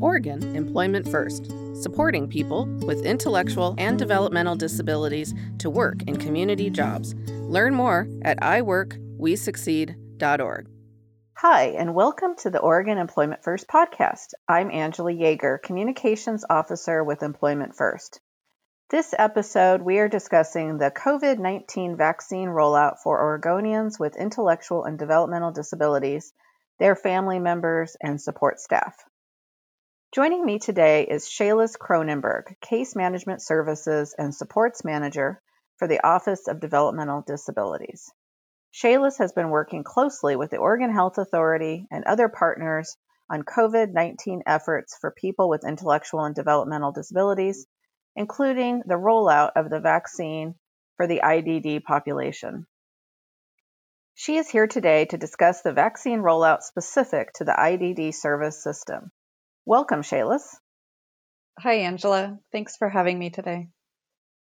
Oregon Employment First, supporting people with intellectual and developmental disabilities to work in community jobs. Learn more at iworkwesucceed.org. Hi, and welcome to the Oregon Employment First podcast. I'm Angela Yeager, Communications Officer with Employment First. This episode, we are discussing the COVID 19 vaccine rollout for Oregonians with intellectual and developmental disabilities, their family members, and support staff. Joining me today is Chelas Kronenberg, Case Management Services and Supports Manager for the Office of Developmental Disabilities. Shalis has been working closely with the Oregon Health Authority and other partners on COVID 19 efforts for people with intellectual and developmental disabilities, including the rollout of the vaccine for the IDD population. She is here today to discuss the vaccine rollout specific to the IDD service system. Welcome, Chelas. Hi, Angela. Thanks for having me today.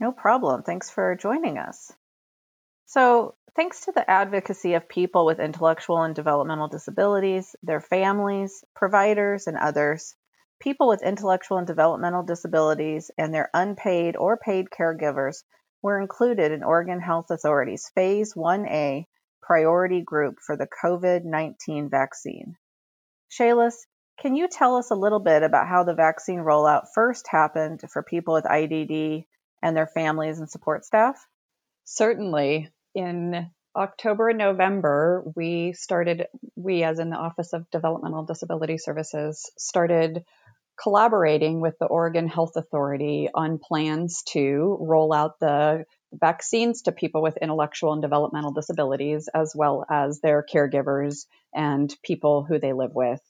No problem. Thanks for joining us. So, thanks to the advocacy of people with intellectual and developmental disabilities, their families, providers, and others, people with intellectual and developmental disabilities and their unpaid or paid caregivers were included in Oregon Health Authority's Phase 1A priority group for the COVID 19 vaccine. Chelas, can you tell us a little bit about how the vaccine rollout first happened for people with IDD and their families and support staff? Certainly. In October and November, we started, we as in the Office of Developmental Disability Services, started collaborating with the Oregon Health Authority on plans to roll out the vaccines to people with intellectual and developmental disabilities, as well as their caregivers and people who they live with.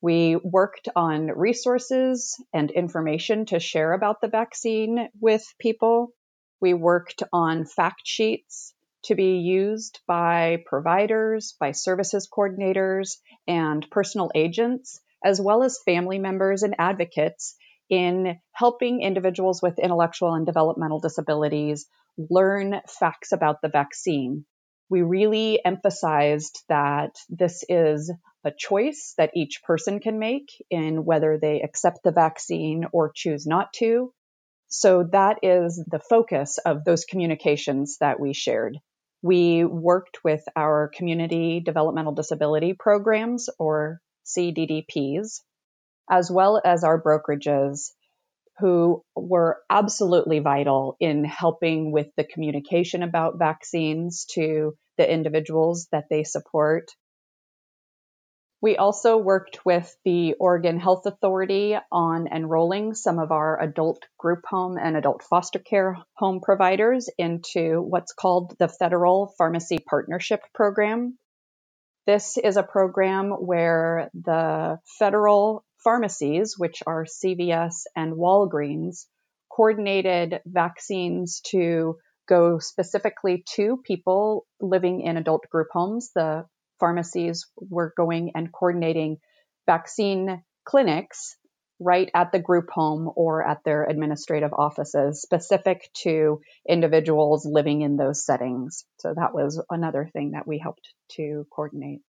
We worked on resources and information to share about the vaccine with people. We worked on fact sheets to be used by providers, by services coordinators, and personal agents, as well as family members and advocates in helping individuals with intellectual and developmental disabilities learn facts about the vaccine. We really emphasized that this is a choice that each person can make in whether they accept the vaccine or choose not to. So that is the focus of those communications that we shared. We worked with our community developmental disability programs or CDDPs, as well as our brokerages who were absolutely vital in helping with the communication about vaccines to the individuals that they support we also worked with the Oregon Health Authority on enrolling some of our adult group home and adult foster care home providers into what's called the Federal Pharmacy Partnership Program. This is a program where the federal pharmacies, which are CVS and Walgreens, coordinated vaccines to go specifically to people living in adult group homes. The pharmacies were going and coordinating vaccine clinics right at the group home or at their administrative offices specific to individuals living in those settings. So that was another thing that we helped to coordinate.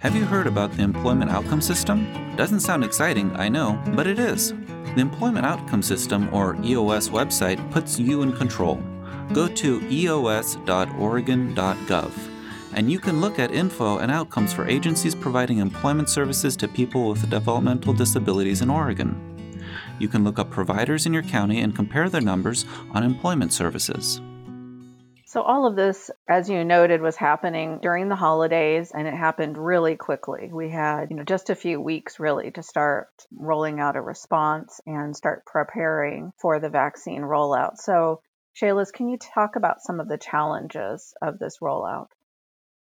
Have you heard about the Employment Outcome System? Doesn't sound exciting, I know, but it is. The Employment Outcome System, or EOS website, puts you in control. Go to eos.oregon.gov and you can look at info and outcomes for agencies providing employment services to people with developmental disabilities in Oregon. You can look up providers in your county and compare their numbers on employment services. So, all of this, as you noted, was happening during the holidays and it happened really quickly. We had, you know, just a few weeks really to start rolling out a response and start preparing for the vaccine rollout. So, Chelas, can you talk about some of the challenges of this rollout?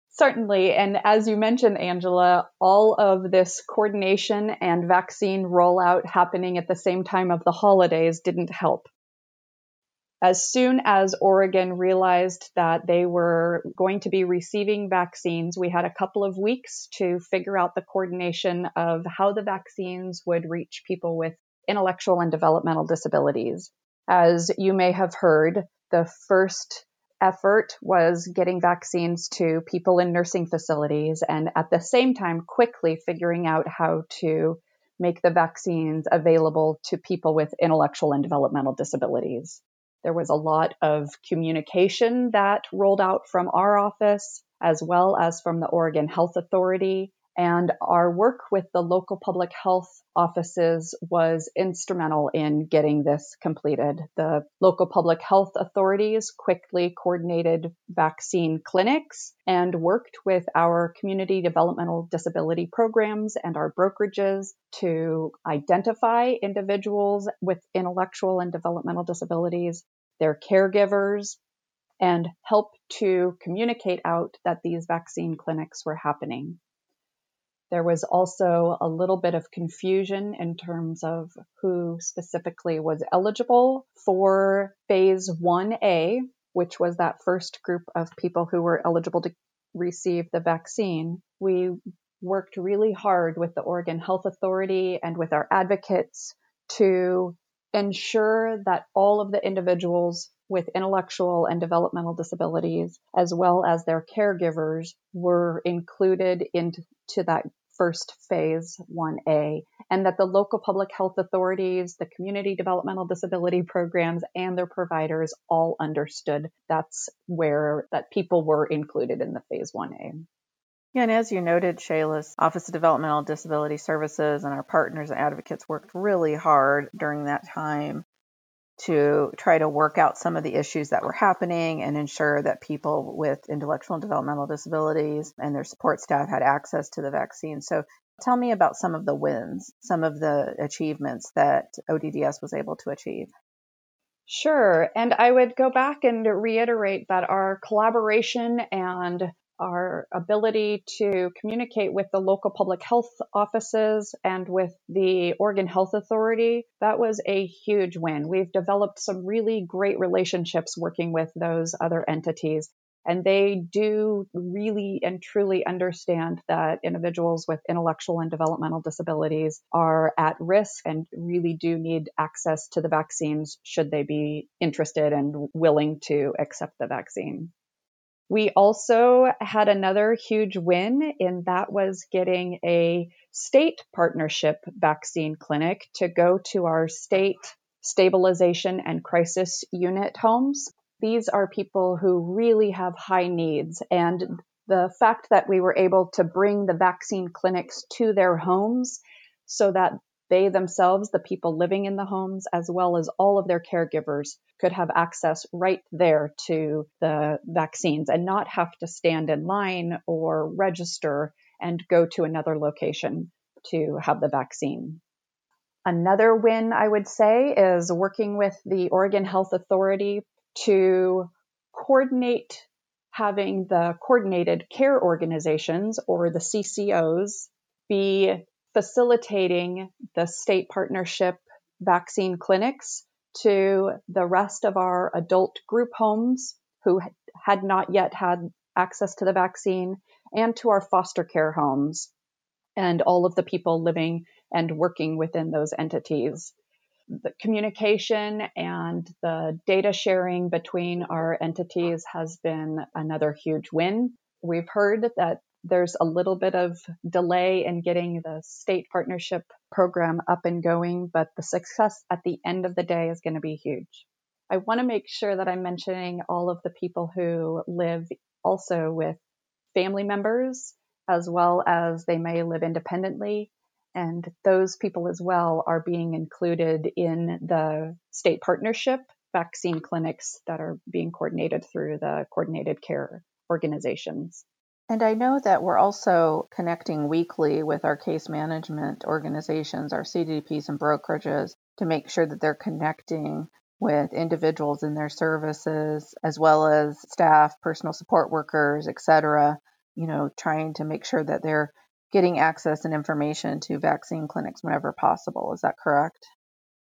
Certainly. And as you mentioned, Angela, all of this coordination and vaccine rollout happening at the same time of the holidays didn't help. As soon as Oregon realized that they were going to be receiving vaccines, we had a couple of weeks to figure out the coordination of how the vaccines would reach people with intellectual and developmental disabilities. As you may have heard, the first effort was getting vaccines to people in nursing facilities and at the same time quickly figuring out how to make the vaccines available to people with intellectual and developmental disabilities. There was a lot of communication that rolled out from our office as well as from the Oregon Health Authority and our work with the local public health offices was instrumental in getting this completed. The local public health authorities quickly coordinated vaccine clinics and worked with our community developmental disability programs and our brokerages to identify individuals with intellectual and developmental disabilities, their caregivers, and help to communicate out that these vaccine clinics were happening. There was also a little bit of confusion in terms of who specifically was eligible for phase 1A, which was that first group of people who were eligible to receive the vaccine. We worked really hard with the Oregon Health Authority and with our advocates to ensure that all of the individuals with intellectual and developmental disabilities, as well as their caregivers, were included into that first phase 1A, and that the local public health authorities, the community developmental disability programs, and their providers all understood that's where that people were included in the phase 1A. Yeah, and as you noted, Chelas Office of Developmental Disability Services and our partners and advocates worked really hard during that time to try to work out some of the issues that were happening and ensure that people with intellectual and developmental disabilities and their support staff had access to the vaccine. So tell me about some of the wins, some of the achievements that ODDS was able to achieve. Sure. And I would go back and reiterate that our collaboration and our ability to communicate with the local public health offices and with the Oregon Health Authority, that was a huge win. We've developed some really great relationships working with those other entities. And they do really and truly understand that individuals with intellectual and developmental disabilities are at risk and really do need access to the vaccines should they be interested and willing to accept the vaccine. We also had another huge win, and that was getting a state partnership vaccine clinic to go to our state stabilization and crisis unit homes. These are people who really have high needs, and the fact that we were able to bring the vaccine clinics to their homes so that they themselves, the people living in the homes, as well as all of their caregivers, could have access right there to the vaccines and not have to stand in line or register and go to another location to have the vaccine. Another win, I would say, is working with the Oregon Health Authority to coordinate having the coordinated care organizations or the CCOs be facilitating the state partnership vaccine clinics to the rest of our adult group homes who had not yet had access to the vaccine and to our foster care homes and all of the people living and working within those entities. The communication and the data sharing between our entities has been another huge win. We've heard that there's a little bit of delay in getting the state partnership program up and going, but the success at the end of the day is going to be huge. I want to make sure that I'm mentioning all of the people who live also with family members, as well as they may live independently. And those people as well are being included in the state partnership vaccine clinics that are being coordinated through the coordinated care organizations. And I know that we're also connecting weekly with our case management organizations, our CDPs and brokerages, to make sure that they're connecting with individuals in their services, as well as staff, personal support workers, etc. You know, trying to make sure that they're getting access and information to vaccine clinics whenever possible. Is that correct?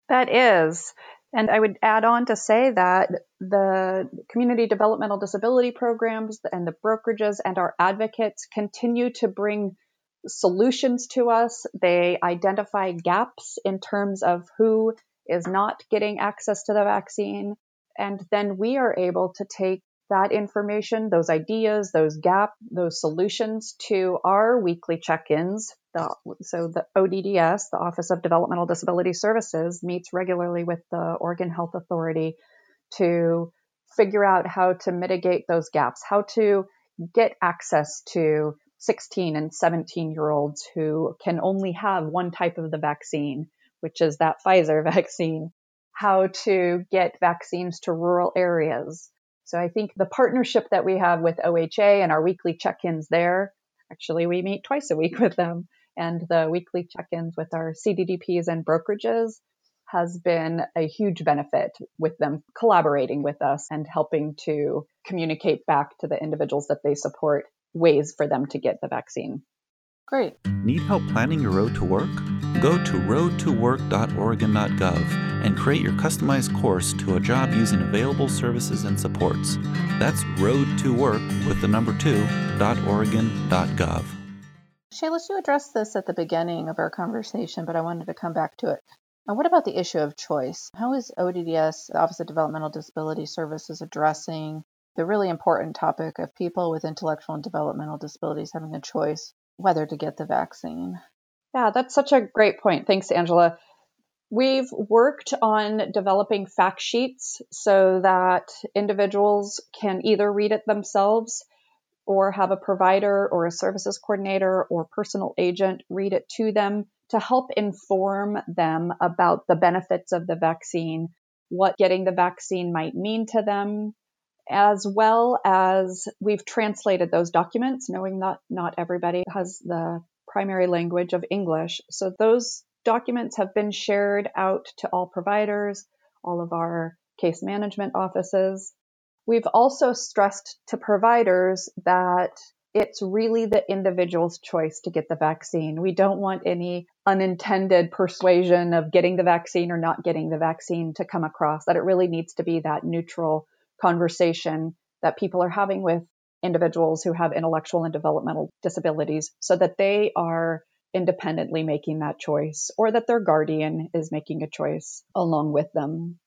That is. And I would add on to say that the community developmental disability programs and the brokerages and our advocates continue to bring solutions to us. They identify gaps in terms of who is not getting access to the vaccine. And then we are able to take that information, those ideas, those gap, those solutions to our weekly check-ins. The, so the ODDS, the Office of Developmental Disability Services, meets regularly with the Oregon Health Authority to figure out how to mitigate those gaps, how to get access to 16 and 17 year olds who can only have one type of the vaccine, which is that Pfizer vaccine, how to get vaccines to rural areas. So I think the partnership that we have with OHA and our weekly check ins there, actually, we meet twice a week with them, and the weekly check ins with our CDDPs and brokerages has been a huge benefit with them collaborating with us and helping to communicate back to the individuals that they support ways for them to get the vaccine. Great. Need help planning your road to work? Go to roadtowork.oregon.gov and create your customized course to a job using available services and supports. That's road to work with the number two, dot Oregon dot .oregon.gov. Shayla, you addressed this at the beginning of our conversation, but I wanted to come back to it. And what about the issue of choice? How is ODDS, the Office of Developmental Disability Services, addressing the really important topic of people with intellectual and developmental disabilities having a choice whether to get the vaccine? Yeah, that's such a great point. Thanks, Angela. We've worked on developing fact sheets so that individuals can either read it themselves or have a provider or a services coordinator or personal agent read it to them to help inform them about the benefits of the vaccine, what getting the vaccine might mean to them, as well as we've translated those documents, knowing that not everybody has the primary language of English. So those documents have been shared out to all providers, all of our case management offices. We've also stressed to providers that it's really the individual's choice to get the vaccine. We don't want any unintended persuasion of getting the vaccine or not getting the vaccine to come across, that it really needs to be that neutral conversation that people are having with individuals who have intellectual and developmental disabilities so that they are independently making that choice or that their guardian is making a choice along with them.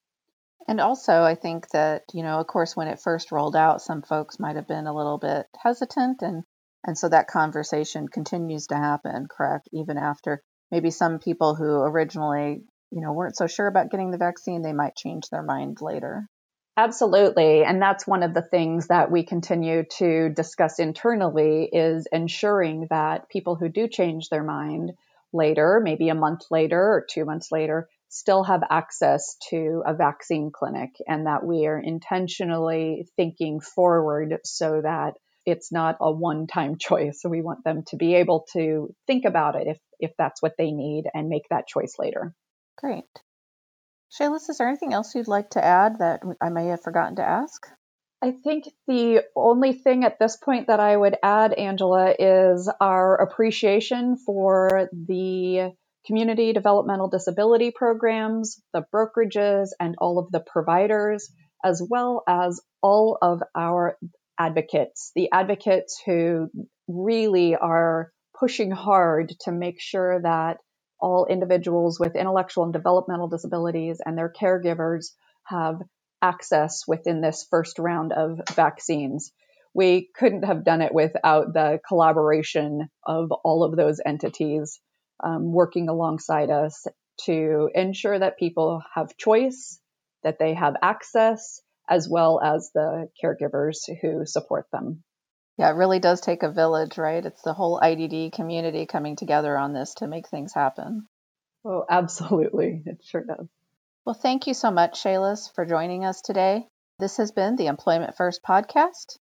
And also, I think that, you know, of course, when it first rolled out, some folks might have been a little bit hesitant. And, and so that conversation continues to happen, correct? Even after maybe some people who originally, you know, weren't so sure about getting the vaccine, they might change their mind later. Absolutely. And that's one of the things that we continue to discuss internally is ensuring that people who do change their mind later, maybe a month later or two months later, still have access to a vaccine clinic and that we are intentionally thinking forward so that it's not a one time choice. So we want them to be able to think about it if, if that's what they need and make that choice later. Great. Shayla, is there anything else you'd like to add that I may have forgotten to ask? I think the only thing at this point that I would add, Angela, is our appreciation for the community developmental disability programs, the brokerages, and all of the providers, as well as all of our advocates, the advocates who really are pushing hard to make sure that all individuals with intellectual and developmental disabilities and their caregivers have access within this first round of vaccines. We couldn't have done it without the collaboration of all of those entities um, working alongside us to ensure that people have choice, that they have access, as well as the caregivers who support them. Yeah, it really does take a village, right? It's the whole IDD community coming together on this to make things happen. Oh, absolutely. It sure does. Well, thank you so much, Shayla, for joining us today. This has been the Employment First podcast.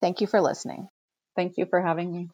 Thank you for listening. Thank you for having me.